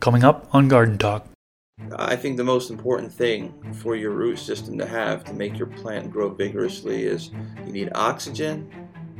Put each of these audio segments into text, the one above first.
Coming up on Garden Talk. I think the most important thing for your root system to have to make your plant grow vigorously is you need oxygen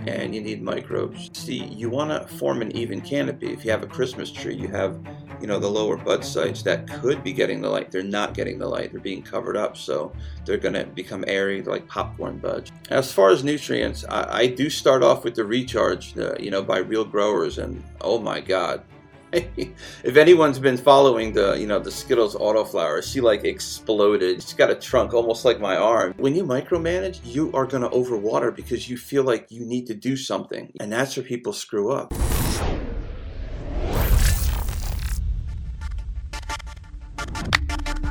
and you need microbes. See, you want to form an even canopy. If you have a Christmas tree, you have, you know, the lower bud sites that could be getting the light. They're not getting the light. They're being covered up, so they're going to become airy like popcorn buds. As far as nutrients, I, I do start off with the recharge, uh, you know, by real growers, and oh my God, if anyone's been following the you know the Skittles autoflower, she like exploded. She's got a trunk almost like my arm. When you micromanage, you are gonna overwater because you feel like you need to do something, and that's where people screw up.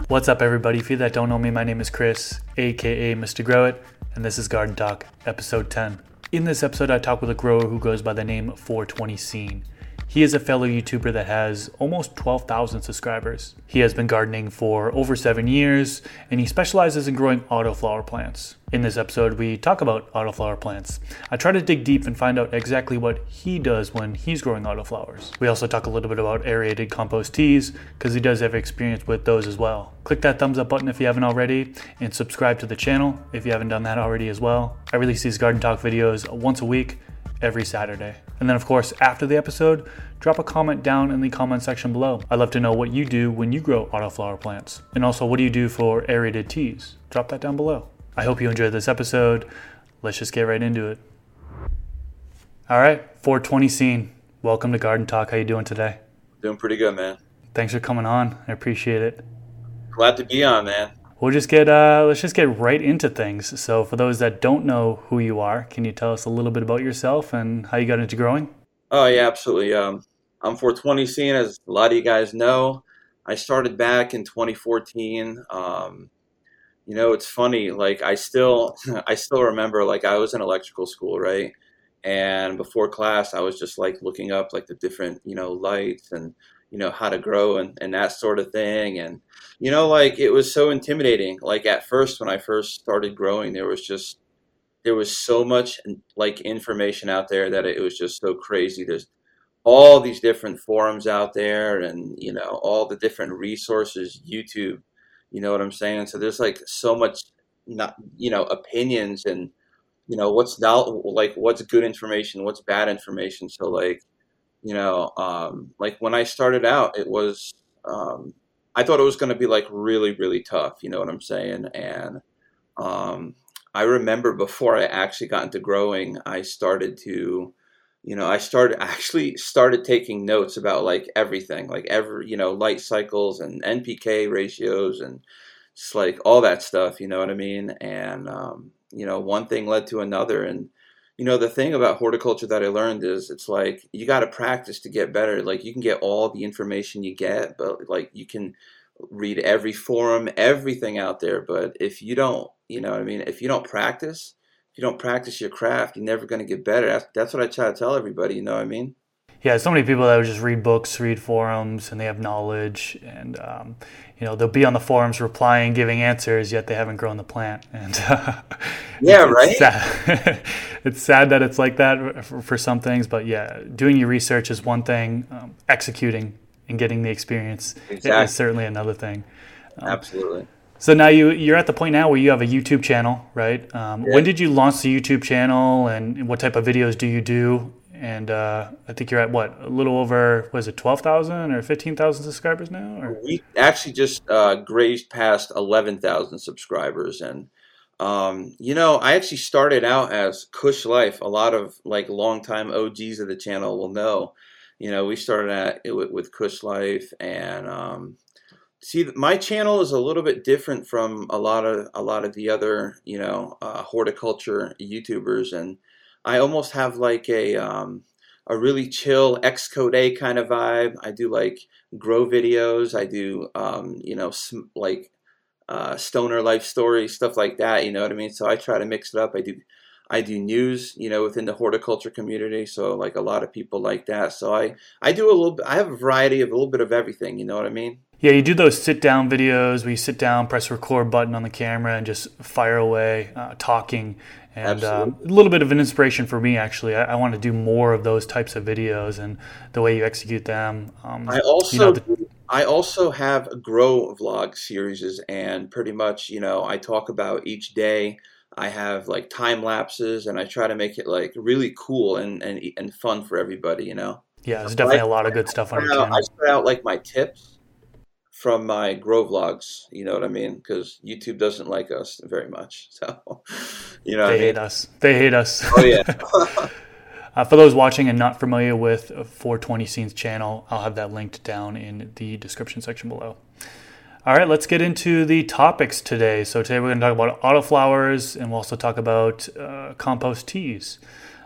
What's up, everybody? For you that don't know me, my name is Chris, aka Mr. Grow It, and this is Garden Talk, episode 10. In this episode, I talk with a grower who goes by the name 420 Scene. He is a fellow YouTuber that has almost 12,000 subscribers. He has been gardening for over seven years and he specializes in growing autoflower plants. In this episode, we talk about autoflower plants. I try to dig deep and find out exactly what he does when he's growing autoflowers. We also talk a little bit about aerated compost teas because he does have experience with those as well. Click that thumbs up button if you haven't already and subscribe to the channel if you haven't done that already as well. I release these garden talk videos once a week every Saturday. And then, of course, after the episode, drop a comment down in the comment section below. I'd love to know what you do when you grow autoflower plants. And also, what do you do for aerated teas? Drop that down below. I hope you enjoyed this episode. Let's just get right into it. All right, 420 scene. Welcome to Garden Talk. How you doing today? Doing pretty good, man. Thanks for coming on. I appreciate it. Glad to be on, man we'll just get uh, let's just get right into things. So, for those that don't know who you are, can you tell us a little bit about yourself and how you got into growing? Oh yeah, absolutely. Um, I'm 420 scene, as a lot of you guys know. I started back in 2014. Um, you know, it's funny. Like I still, I still remember. Like I was in electrical school, right? And before class, I was just like looking up like the different, you know, lights and you know how to grow and, and that sort of thing and you know like it was so intimidating like at first when i first started growing there was just there was so much like information out there that it was just so crazy there's all these different forums out there and you know all the different resources youtube you know what i'm saying so there's like so much not you know opinions and you know what's not like what's good information what's bad information so like you know, um, like when I started out, it was, um, I thought it was going to be like really, really tough. You know what I'm saying? And um, I remember before I actually got into growing, I started to, you know, I started actually started taking notes about like everything, like every, you know, light cycles and NPK ratios and just like all that stuff. You know what I mean? And um, you know, one thing led to another, and you know the thing about horticulture that i learned is it's like you got to practice to get better like you can get all the information you get but like you can read every forum everything out there but if you don't you know i mean if you don't practice if you don't practice your craft you're never going to get better that's, that's what i try to tell everybody you know what i mean yeah, so many people that would just read books, read forums, and they have knowledge, and um, you know they'll be on the forums replying, giving answers, yet they haven't grown the plant. And uh, yeah, it's, right. It's sad. it's sad that it's like that for, for, some things, but yeah, doing your research is one thing. Um, executing and getting the experience exactly. is certainly another thing. Um, Absolutely. So now you you're at the point now where you have a YouTube channel, right? Um, yeah. When did you launch the YouTube channel, and what type of videos do you do? and uh, I think you're at what a little over was it twelve thousand or fifteen thousand subscribers now? Or? We actually just uh, grazed past eleven thousand subscribers, and um, you know I actually started out as Kush Life. A lot of like longtime OGs of the channel will know. You know we started at with, with Kush Life, and um, see my channel is a little bit different from a lot of a lot of the other you know uh, horticulture YouTubers and I almost have like a um, a really chill Xcode A kind of vibe. I do like grow videos. I do um, you know sm- like uh, stoner life stories, stuff like that. You know what I mean? So I try to mix it up. I do I do news, you know, within the horticulture community. So like a lot of people like that. So I I do a little. I have a variety of a little bit of everything. You know what I mean? Yeah, you do those sit down videos where you sit down, press record button on the camera, and just fire away uh, talking and um, a little bit of an inspiration for me actually. I, I, want to do more of those types of videos and the way you execute them. Um, I also you know, the, I also have grow vlog series, and pretty much, you know, I talk about each day. I have like time lapses, and I try to make it like really cool and and, and fun for everybody. You know. Yeah, there's definitely a lot of good stuff on your channel. I spread out like my tips from my grow vlogs. You know what I mean? Because YouTube doesn't like us very much. So, you know, they I mean? hate us. They hate us. Oh yeah. uh, for those watching and not familiar with 420 Scenes channel, I'll have that linked down in the description section below. All right, let's get into the topics today. So today we're going to talk about autoflowers, and we'll also talk about uh, compost teas.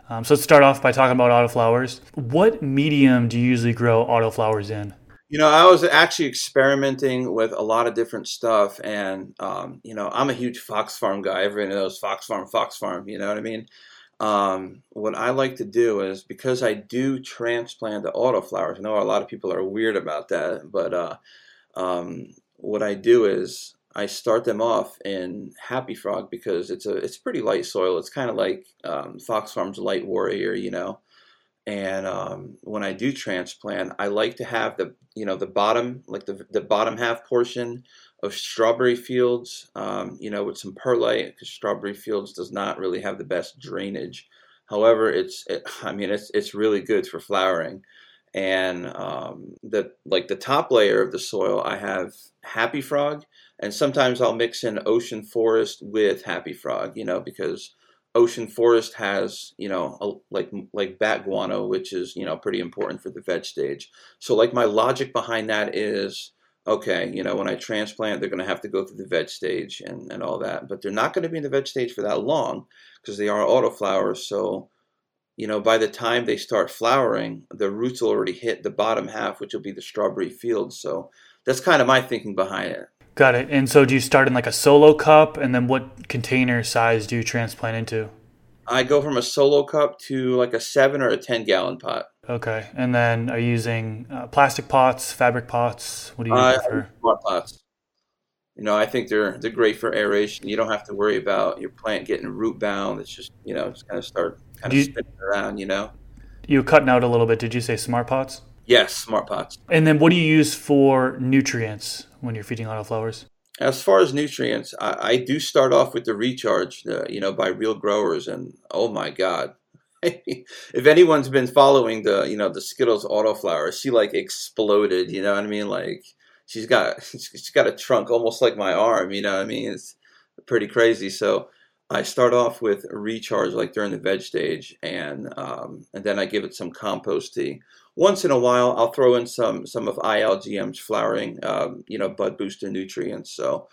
Um, so let's start off by talking about autoflowers. What medium do you usually grow autoflowers in? You know, I was actually experimenting with a lot of different stuff, and um, you know, I'm a huge Fox Farm guy. Everybody knows Fox Farm, Fox Farm. You know what I mean? Um, what I like to do is because I do transplant the autoflowers. I know a lot of people are weird about that, but uh, um, what I do is I start them off in Happy Frog because it's a it's pretty light soil. It's kind of like um, Fox Farm's Light Warrior, you know. And um, when I do transplant, I like to have the you know the bottom like the the bottom half portion of Strawberry Fields, um, you know, with some perlite because Strawberry Fields does not really have the best drainage. However, it's it, I mean it's it's really good for flowering and um, the like the top layer of the soil I have Happy Frog, and sometimes I'll mix in Ocean Forest with Happy Frog, you know, because Ocean Forest has you know a, like like bat guano, which is you know pretty important for the veg stage. So like my logic behind that is okay, you know, when I transplant, they're going to have to go through the veg stage and, and all that, but they're not going to be in the veg stage for that long because they are autoflowers. So you know, by the time they start flowering, the roots will already hit the bottom half, which will be the strawberry field. So that's kind of my thinking behind it. Got it. And so do you start in like a solo cup and then what container size do you transplant into? I go from a solo cup to like a seven or a 10 gallon pot. Okay. And then are you using uh, plastic pots, fabric pots? What do you uh, prefer? Smart pots. You know, I think they're they're great for aeration. You don't have to worry about your plant getting root bound. It's just you know just kind of start kind of you, spinning around. You know. You were cutting out a little bit. Did you say smart pots? Yes, smart pots. And then, what do you use for nutrients when you're feeding autoflowers? As far as nutrients, I, I do start off with the recharge, uh, you know, by real growers, and oh my god, if anyone's been following the, you know, the Skittles autoflower, she like exploded. You know what I mean? Like she's got she's got a trunk almost like my arm. You know what I mean? It's pretty crazy. So I start off with recharge like during the veg stage, and um, and then I give it some compost tea. Once in a while, I'll throw in some some of ILGM's flowering, um, you know, bud booster nutrients. So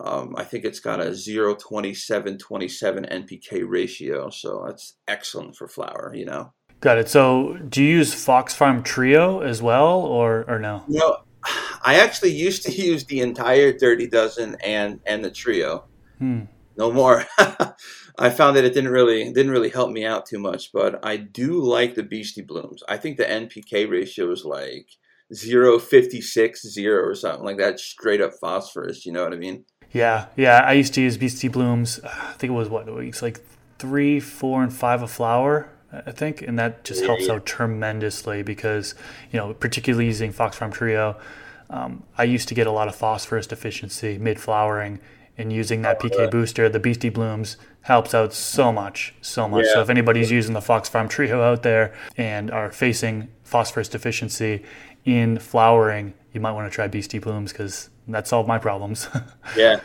um, I think it's got a 0, 27, 27 NPK ratio. So that's excellent for flower, you know. Got it. So do you use Fox Farm Trio as well, or or no? No, I actually used to use the entire Dirty Dozen and and the Trio. Hmm. No more. I found that it didn't really didn't really help me out too much, but I do like the Beastie Bloomz. I think the NPK ratio is like 0, 56, 0 or something like that, straight up phosphorus. You know what I mean? Yeah, yeah. I used to use Beastie Bloomz. I think it was what weeks like three, four, and five a flower. I think, and that just yeah, helps yeah. out tremendously because you know, particularly using Fox Farm Trio, um, I used to get a lot of phosphorus deficiency mid flowering, and using that PK booster, the Beastie Bloomz helps out so much, so much. Yeah. So if anybody's using the Fox Farm Trio out there and are facing phosphorus deficiency in flowering, you might want to try Beastie Bloomz because that solved my problems. yeah,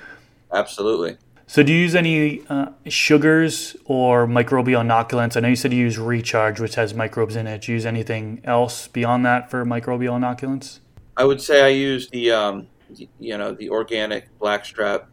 absolutely. So, do you use any uh, sugars or microbial inoculants? I know you said you use Recharge, which has microbes in it. Do you use anything else beyond that for microbial inoculants? I would say I use the, um, you know, the organic blackstrap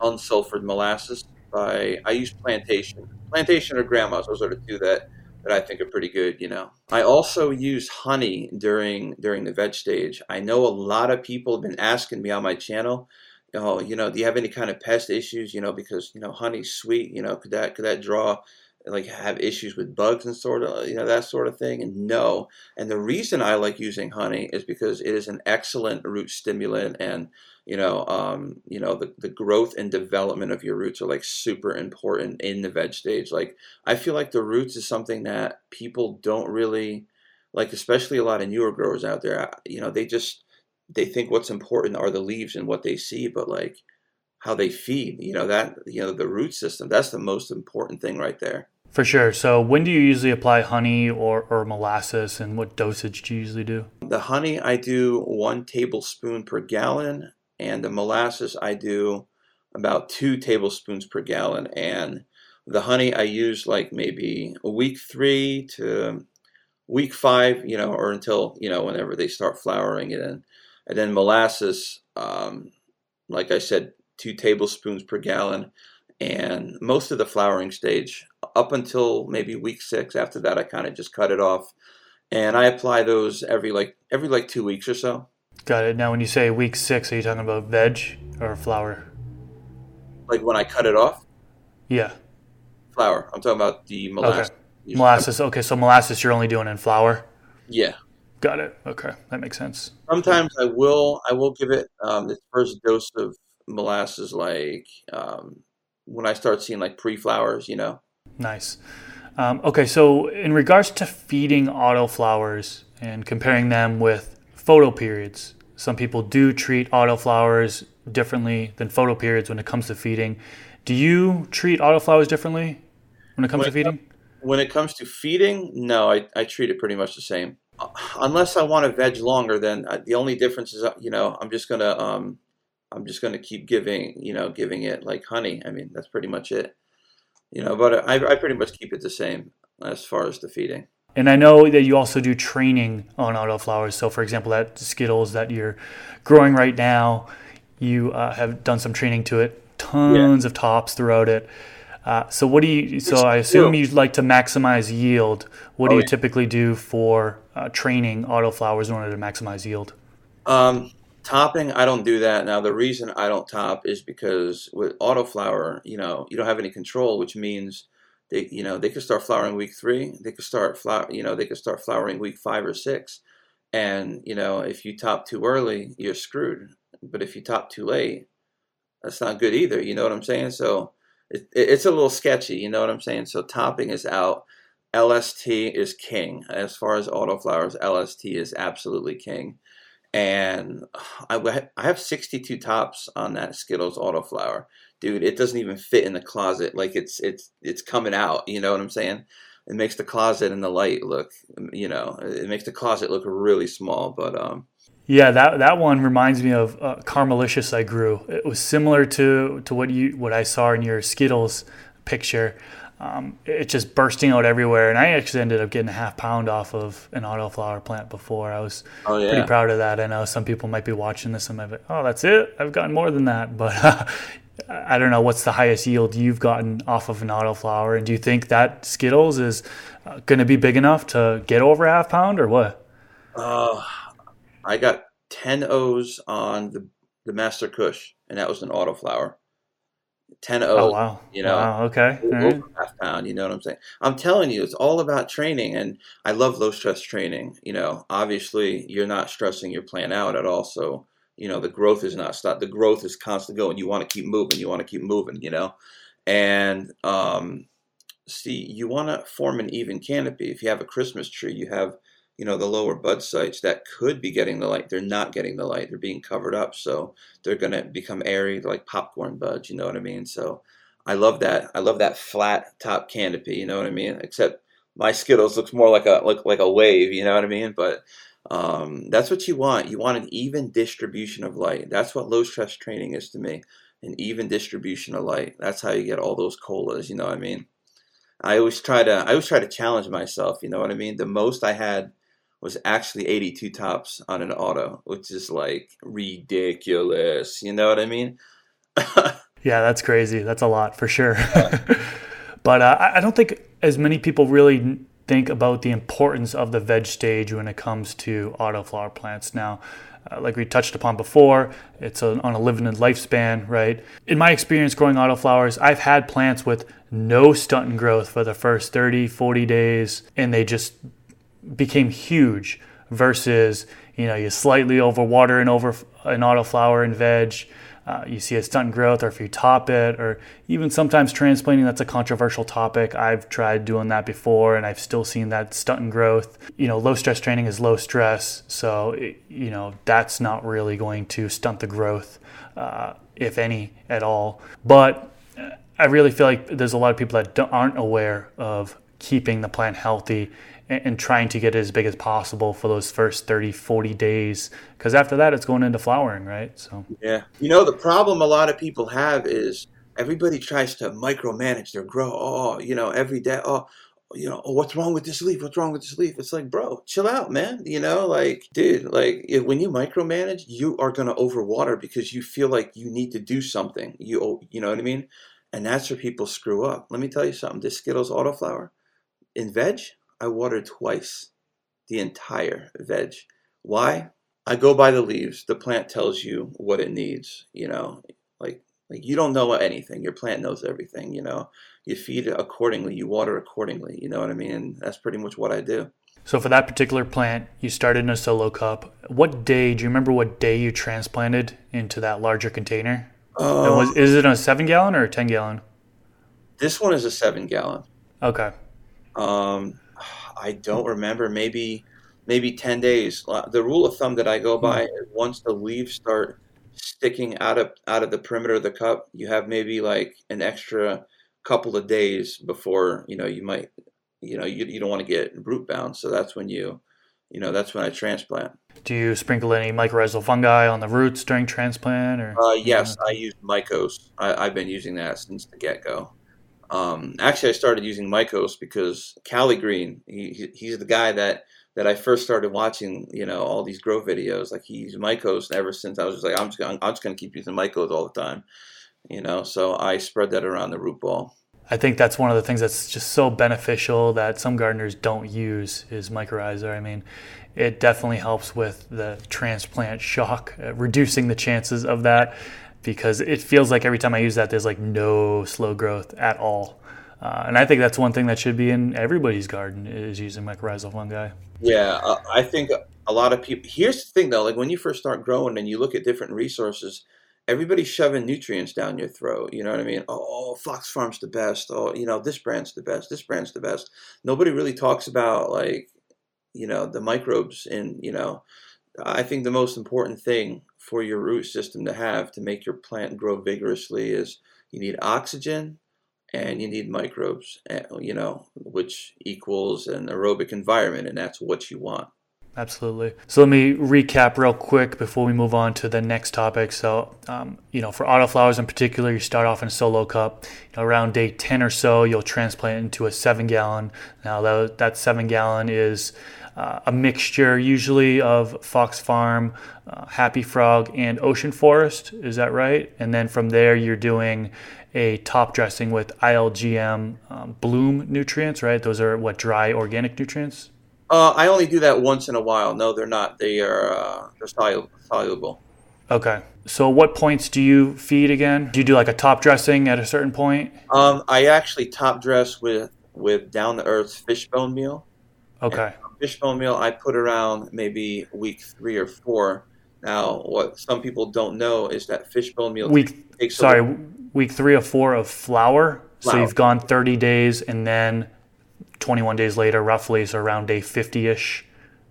unsulfured molasses. By I use plantation, plantation or grandma's. Those are the two that that I think are pretty good. You know, I also use honey during during the veg stage. I know a lot of people have been asking me on my channel oh, you know, do you have any kind of pest issues? You know, because you know, honey's sweet. You know, could that could that draw like have issues with bugs and sort of you know that sort of thing? And no. And the reason I like using honey is because it is an excellent root stimulant and you know, um, you know, the, the growth and development of your roots are like super important in the veg stage. Like I feel like the roots is something that people don't really like, especially a lot of newer growers out there. You know, they just they think what's important are the leaves and what they see, but like how they feed, you know, that, you know, the root system, that's the most important thing right there. For sure. So, when do you usually apply honey or, or molasses, and what dosage do you usually do? The honey, I do one tablespoon per gallon, and the molasses, I do about two tablespoons per gallon. And the honey, I use like maybe week three to week five, you know, or until, you know, whenever they start flowering it in. And then molasses, um, like I said, two tablespoons per gallon. And most of the flowering stage, up until maybe week six, after that, I kind of just cut it off. And I apply those every like every like two weeks or so. Got it. Now, when you say week six, are you talking about veg or flower? Like when I cut it off? Yeah. Flower. I'm talking about the molasses. Okay. Molasses. Okay, so molasses you're only doing in flower. Yeah. Got it. Okay, that makes sense. Sometimes I will I will give it um, the first dose of molasses like um, when I start seeing like pre flowers, you know. Nice. Um, okay, so in regards to feeding autoflowers and comparing them with photoperiods, some people do treat autoflowers differently than photoperiods when it comes to feeding. Do you treat autoflowers differently when it comes when to feeding? when it comes to feeding, no, I, I treat it pretty much the same. Uh, unless I want to veg longer, then uh, the only difference is, uh, you know, I'm just gonna um, I'm just gonna keep giving, you know, giving it like honey. I mean, that's pretty much it. You know, but I, I pretty much keep it the same as far as the feeding. And I know that you also do training on autoflowers. So, for example, that Skittles that you're growing right now, you uh, have done some training to it, tons yeah. of tops throughout it. Uh, so, what do you? So, I assume you'd like to maximize yield. What do oh, you yeah. typically do for uh, training autoflowers in order to maximize yield? Um, topping, I don't do that. Now, the reason I don't top is because with autoflower, you know, you don't have any control, which means they, you know, they could start flowering week three. They could start flower, you know, they could start flowering week five or six. And you know, if you top too early, you're screwed. But if you top too late, that's not good either. You know what I'm saying? So it, it's a little sketchy. You know what I'm saying? So topping is out. LST is king as far as autoflowers. LST is absolutely king and I, I have 62 tops on that Skittles autoflower. Dude, it doesn't even fit in the closet. Like it's it's it's coming out. You know what I'm saying? It makes the closet and the light look. You know, it makes the closet look really small. But um, yeah, that that one reminds me of uh, I grew. It was similar to to what you what I saw in your Skittles picture um, it's just bursting out everywhere. And I actually ended up getting a half pound off of an autoflower plant before. I was oh, yeah. pretty proud of that. I know some people might be watching this and might be, oh, that's it. I've gotten more than that. But uh, I don't know what's the highest yield you've gotten off of an autoflower. And do you think that Skittles is uh, going to be big enough to get over a half pound or what? Uh, I got 10 O's on the, the Master Kush, and that was an autoflower. 10 Oh, wow. You know, wow, okay. Over half pound. You know what I'm saying? I'm telling you, it's all about training. And I love low stress training. You know, obviously, you're not stressing your plan out at all. So, you know, the growth is not stopped. The growth is constant going. You want to keep moving. You want to keep moving, you know? And, um, see, you want to form an even canopy. If you have a Christmas tree, you have you know the lower bud sites that could be getting the light they're not getting the light they're being covered up so they're going to become airy like popcorn buds you know what i mean? So i love that i love that flat top canopy you know what i mean? Except my skittles looks more like a look like a wave you know what i mean? But um, that's what you want you want an even distribution of light. That's what low stress training is to me an even distribution of light. That's how you get all those colas you know what i mean? I always try to I always try to challenge myself, you know what I mean? The most I had was actually 82 tops on an auto, which is like ridiculous. You know what I mean? yeah, that's crazy. That's a lot for sure. but uh, I don't think as many people really think about the importance of the veg stage when it comes to autoflower plants. Now, uh, like we touched upon before, it's a, on a limited lifespan, right? In my experience growing autoflowers, I've had plants with no stunting growth for the first 30, 40 days, and they just became huge versus you know you slightly overwater and over an autoflower and veg uh, you see a stunt growth or if you top it or even sometimes transplanting that's a controversial topic. I've tried doing that before and i've still seen that stunt growth. You know low stress training is low stress so it, you know that's not really going to stunt the growth uh, if any at all. But i really feel like there's a lot of people that aren't aware of keeping the plant healthy and, trying to get it as big as possible for those first 30 40 days because after that it's going into flowering right so yeah you know the problem a lot of people have is everybody tries to micromanage their grow oh, oh you know every day oh you know, oh, what's wrong with this leaf? What's wrong with this leaf? It's like, bro, chill out, man. You know, like, dude, like, if, when you micromanage, you are gonna overwater because you feel like you need to do something. You, oh, you know what I mean? And that's where people screw up. Let me tell you something. This Skittles autoflower in veg, I water twice the entire veg. Why? I go by the leaves. The plant tells you what it needs, you know, like like you don't know anything. Your plant knows everything, you know. You feed it accordingly, you water accordingly, you know what I mean? And that's pretty much what I do. So for that particular plant, you started in a solo cup. What day, do you remember what day you transplanted into that larger container? Uh, was, is it a 7 gallon or a 10 gallon? This one is a 7 gallon. Okay. Um I don't remember. Maybe maybe ten days. The rule of thumb that I go by hmm. is once the leaves start sticking out of out of the perimeter of the cup, you have maybe like an extra couple of days before you know you might you know you, you don't want to get root bound. So that's when you you know that's when I transplant. Do you sprinkle any mycorrhizal fungi on the roots during transplant? Or uh, yes, I use Mykos. I, have been using that since the get go. Um, actually, I started using Mykos because Cali Green, he, he's the guy that, that I first started watching, you know, all these grow videos. Like he's Mykos ever since I was just like, I'm just gonna, I'm just going to keep using Mykos all the time, you know. So I spread that around the root ball. I think that's one of the things that's just so beneficial that some gardeners don't use is mycorrhiza. I mean, it definitely helps with the transplant shock, uh, reducing the chances of that because it feels like every time I use that, there's like no slow growth at all. Uh, and I think that's one thing that should be in everybody's garden is using mycorrhizal fungi. Yeah, uh, I think a lot of people. Here's the thing though, like when you first start growing and you look at different resources, everybody's shoving nutrients down your throat. You know what I mean? Oh, Fox Farm's the best. Oh, you know this brand's the best. This brand's the best. Nobody really talks about like, you know, the microbes in you know. I think the most important thing for your root system to have to make your plant grow vigorously is you need oxygen and you need microbes, eh, you know, which equals an aerobic environment, and that's what you want. Absolutely. So let me recap real quick before we move on to the next topic. So, um, you know, for autoflowers in particular, you start off in a solo cup. You know, around day 10 or so, you'll transplant into a seven gallon. Now, that, that seven gallon is uh, a mixture usually of Fox Farm, uh, Happy Frog, and Ocean Forest. Is that right? And then from there, you're doing a top dressing with ILGM um, bloom nutrients, right? Those are what dry organic nutrients. Uh, I only do that once in a while. No, they're not. They are uh, they're soluble. Okay. So, what points do you feed again? Do you do like a top dressing at a certain point? Um, I actually top dress with with down to earth fishbone meal. Okay. Fishbone meal I put around maybe week three or four. Now, what some people don't know is that fishbone meal week takes sorry week three or four of flower. flower. So you've gone 30 days, and then 21 days later, roughly, so around day 50 ish,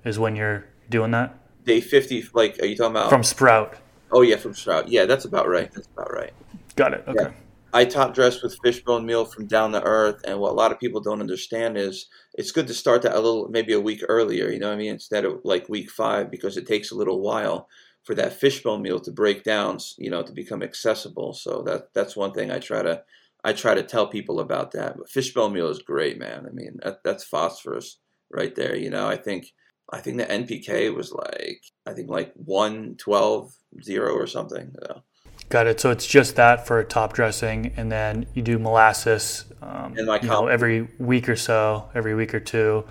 is when you're doing that. Day 50, like are you talking about from sprout? Oh yeah, from sprout. Yeah, that's about right. That's about right. Got it. Okay. Yeah. I top dress with fishbone meal from down to earth, and what a lot of people don't understand is it's good to start that a little, maybe a week earlier. You know what I mean? Instead of like week five, because it takes a little while for that fishbone meal to break down. You know, to become accessible. So that that's one thing I try to I try to tell people about that. But fishbone meal is great, man. I mean, that, that's phosphorus right there. You know, I think I think the NPK was like I think like one twelve zero or something. You know? Got it. So it's just that for top dressing, and then you do molasses, um, you know, every week or so, every week or two,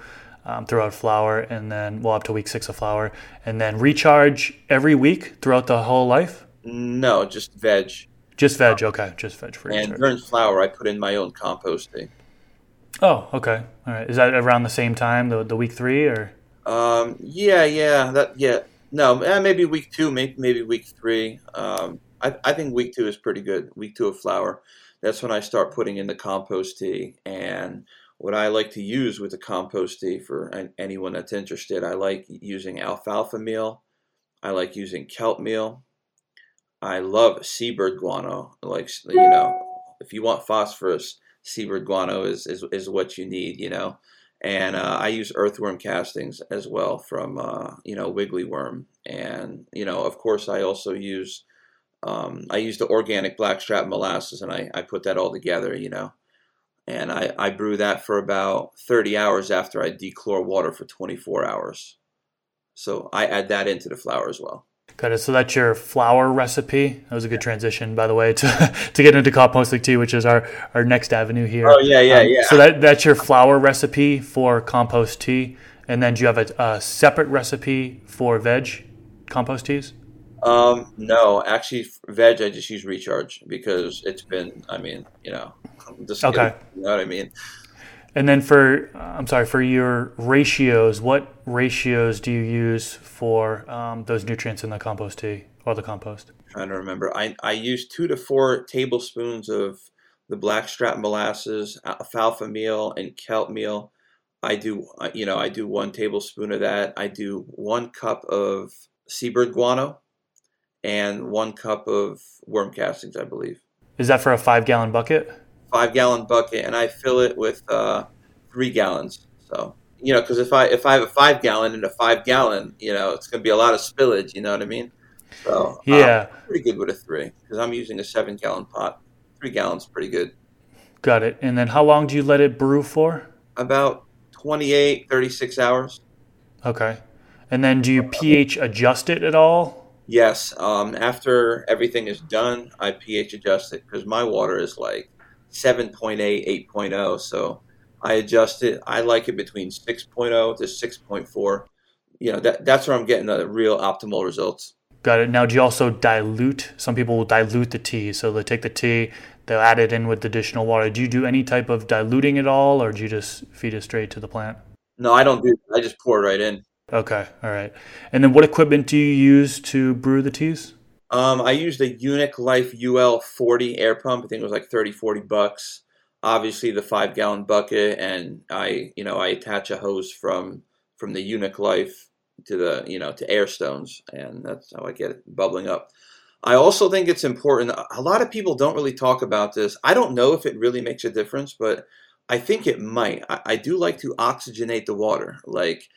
um, throughout flower, and then well up to week six of flower, and then recharge every week throughout the whole life. No, just veg. Just veg. Okay, just veg for and recharge. during flower, I put in my own composting. Oh, okay. All right. Is that around the same time, the the week three, or? Um. Yeah. Yeah. That. Yeah. No. Eh, maybe week two. Maybe maybe week three. Um I, I think week two is pretty good. Week two of flower. That's when I start putting in the compost tea. And what I like to use with the compost tea for anyone that's interested, I like using alfalfa meal. I like using kelp meal. I love seabird guano. Like you know, if you want phosphorus, seabird guano is is, is what you need. You know, and uh, I use earthworm castings as well from uh, you know wiggly worm, and you know of course I also use um, I use the organic blackstrap molasses, and I, I put that all together. You know, and I, I brew that for about 30 hours after I dechlor water for 24 hours. So I add that into the flower as well. Got it. So that's your flower recipe. That was a good transition, by the way, to, to get into composting tea, which is our, our next avenue here. Oh yeah, yeah, um, yeah. So that that's your flower recipe for compost tea, and then do you have a, a separate recipe for veg compost teas? Um, no, actually, veg I just use recharge because it's been. I mean, you know, just okay. You know what I mean? And then for, I'm sorry, for your ratios, what ratios do you use for um, those nutrients in the compost tea or the compost? I'm trying to remember. I, I use two to four tablespoons of the blackstrap molasses, alfalfa meal, and kelp meal. I do, you know, I do one tablespoon of that. I do one cup of seabird guano and one cup of worm castings, I believe. Is that for a five gallon bucket? five gallon bucket and I fill it with uh, three gallons. So you know, because if I if I have a five gallon and a five gallon, you know, it's going to be a lot of spillage. You know what I mean? So yeah, um, pretty good with a three because I'm using a seven gallon pot. Three gallons, pretty good. Got it. And then how long do you let it brew for? About 28, 36 hours. Okay. And then do you pH adjust it at all? Yes. Um, after everything is done, I pH adjust it because my water is like 7.8, 8.0. So I adjust it. I like it between 6.0 to 6.4. You know, that, that's where I'm getting the real optimal results. Got it. Now, do you also dilute? Some people will dilute the tea. So they take the tea, they'll add it in with additional water. Do you do any type of diluting at all, or do you just feed it straight to the plant? No, I don't do. I just pour it right in. Okay, all right. And then, what equipment do you use to brew the teas? Um, I used a Uniclife UL 40 air pump. I think it was like 30, 40 bucks. Obviously, the five gallon bucket, and I, you know, I attach a hose from from the Uniclife to the, you know, to air stones, and that's how I get it bubbling up. I also think it's important. A lot of people don't really talk about this. I don't know if it really makes a difference, but I think it might. I, I do like to oxygenate the water, like,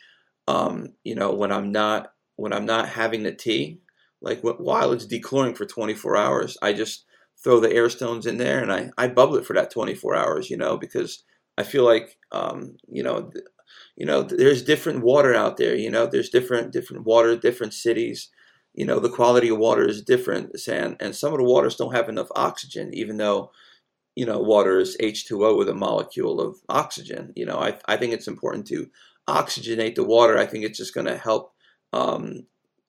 um, you know, when I'm not when I'm not having the tea like while it's dechloring for 24 hours, I just throw the air stones in there and I, I bubble it for that 24 hours, you know, because I feel like, um, you know, you know, there's different water out there, you know, there's different, different water, different cities, you know, the quality of water is different. And, and some of the waters don't have enough oxygen, even though, you know, water is H2O with a molecule of oxygen. You know, I, I think it's important to oxygenate the water. I think it's just going to help um,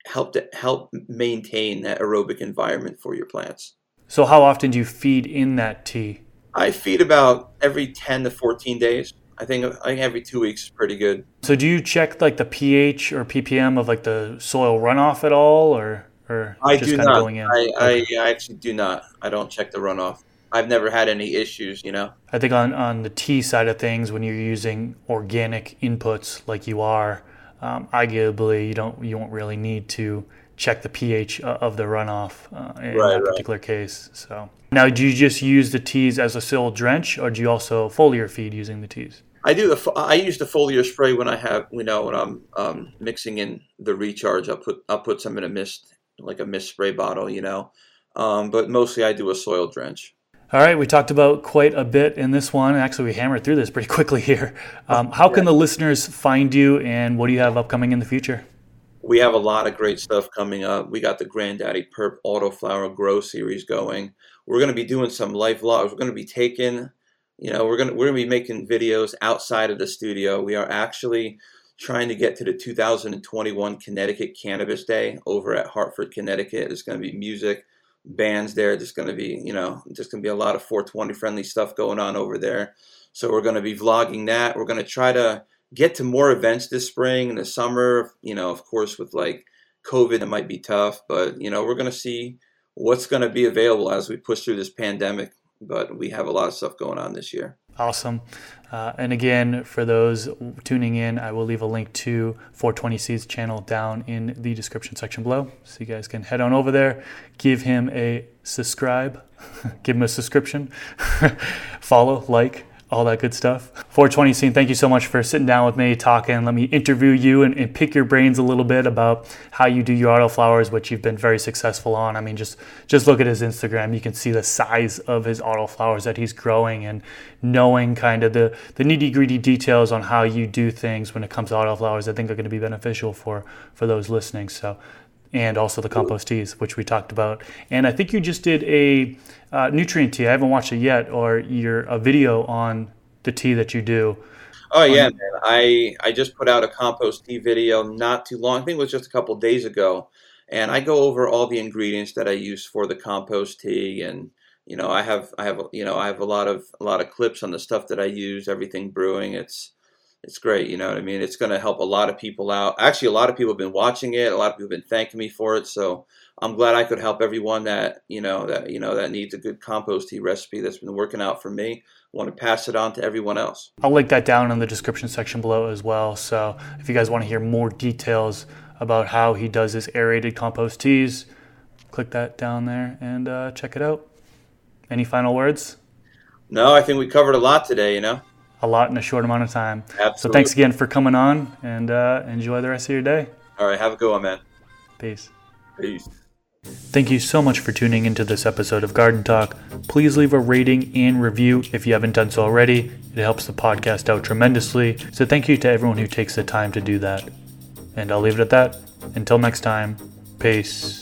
help to help maintain that aerobic environment for your plants. So how often do you feed in that tea? I feed about every 10 to 14 days. I think I think every 2 weeks is pretty good. So do you check like the pH or ppm of like the soil runoff at all or or I just do kind not. of going in? I, okay. I, I actually do not. I don't check the runoff. I've never had any issues, you know. I think on on the tea side of things when you're using organic inputs like you are, um, arguably you don't you won't really need to check the pH of the runoff uh, in right, that particular right. case. So now, do you just use the teas as a soil drench, or do you also foliar feed using the teas? I do. I use the foliar spray when I have, you know, when I'm um, mixing in the recharge. I'll put I'll put some in a mist, like a mist spray bottle, you know. Um, but mostly I do a soil drench. All right, we talked about quite a bit in this one. Actually, we hammered through this pretty quickly here. Um, how can the listeners find you, and what do you have upcoming in the future? We have a lot of great stuff coming up. We got the Granddaddy Purp Auto Flower Grow series going. We're going to be doing some live vlogs. We're going to be taking, you know, we're going to we're going to be making videos outside of the studio. We are actually trying to get to the 2021 Connecticut Cannabis Day over at Hartford, Connecticut. It's going to be music bands there. There's going to be, you know, just going to be a lot of 420 friendly stuff going on over there. So we're going to be vlogging that. We're going to try to get to more events this spring and the summer. You know, of course, with like COVID, it might be tough, but you know, we're going to see what's going to be available as we push through this pandemic. But we have a lot of stuff going on this year. Awesome. Uh, and again, for those tuning in, I will leave a link to 420C's channel down in the description section below. So you guys can head on over there, give him a subscribe, give him a subscription, follow, like, all that good stuff. 420 scene, thank you so much for sitting down with me, talking. Let me interview you and, and, pick your brains a little bit about how you do your autoflowers, which you've been very successful on. I mean, just just look at his Instagram. You can see the size of his autoflowers that he's growing and knowing kind of the, the nitty gritty details on how you do things when it comes to autoflowers, I think are going to be beneficial for, for those listening. So and also the compost teas, which we talked about. And I think you just did a uh, nutrient tea. I haven't watched it yet, or your a video on the tea that you do. Oh yeah, man. I I just put out a compost tea video not too long. I think it was just a couple days ago, and I go over all the ingredients that I use for the compost tea, and you know I have I have you know I have a lot of a lot of clips on the stuff that I use. Everything brewing. It's it's great. You know what I mean? It's going to help a lot of people out. Actually, a lot of people have been watching it. A lot of people have been thanking me for it. So I'm glad I could help everyone that you know that you know that needs a good compost tea recipe that's been working out for me. I want to pass it on to everyone else. I'll link that down in the description section below as well. So if you guys want to hear more details about how he does his aerated compost teas, click that down there and uh, check it out. Any final words? No, I think we covered a lot today. You know a lot in a short amount of time. Absolutely. So thanks again for coming on and uh, enjoy the rest of your day. All right. Have a good one, man. Peace. Peace. Thank you so much for tuning into this episode of Garden Talk. Please leave a rating and review if you haven't done so already. It helps the podcast out tremendously. So thank you to everyone who takes the time to do that. And I'll leave it at that. Until next time, peace.